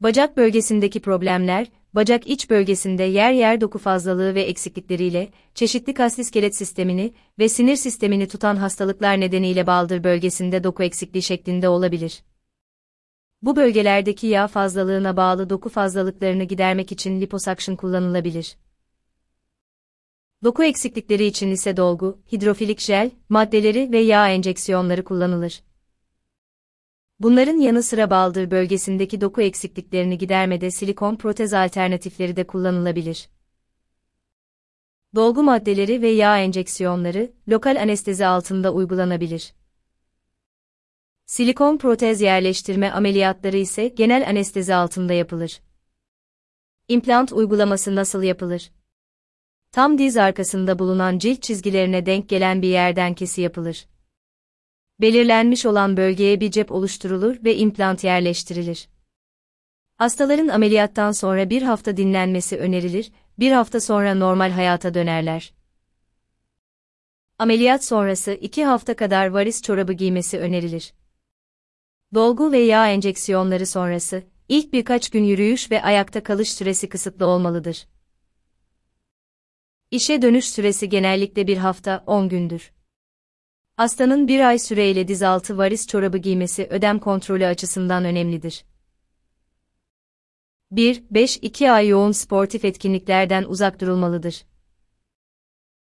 Bacak bölgesindeki problemler, bacak iç bölgesinde yer yer doku fazlalığı ve eksiklikleriyle, çeşitli kas iskelet sistemini ve sinir sistemini tutan hastalıklar nedeniyle baldır bölgesinde doku eksikliği şeklinde olabilir. Bu bölgelerdeki yağ fazlalığına bağlı doku fazlalıklarını gidermek için liposuction kullanılabilir. Doku eksiklikleri için ise dolgu, hidrofilik jel, maddeleri ve yağ enjeksiyonları kullanılır. Bunların yanı sıra baldır bölgesindeki doku eksikliklerini gidermede silikon protez alternatifleri de kullanılabilir. Dolgu maddeleri ve yağ enjeksiyonları, lokal anestezi altında uygulanabilir. Silikon protez yerleştirme ameliyatları ise genel anestezi altında yapılır. İmplant uygulaması nasıl yapılır? Tam diz arkasında bulunan cilt çizgilerine denk gelen bir yerden kesi yapılır. Belirlenmiş olan bölgeye bir cep oluşturulur ve implant yerleştirilir. Hastaların ameliyattan sonra bir hafta dinlenmesi önerilir, bir hafta sonra normal hayata dönerler. Ameliyat sonrası iki hafta kadar varis çorabı giymesi önerilir. Dolgu ve yağ enjeksiyonları sonrası, ilk birkaç gün yürüyüş ve ayakta kalış süresi kısıtlı olmalıdır. İşe dönüş süresi genellikle bir hafta 10 gündür. Hastanın bir ay süreyle dizaltı varis çorabı giymesi ödem kontrolü açısından önemlidir. 1-5-2 ay yoğun sportif etkinliklerden uzak durulmalıdır.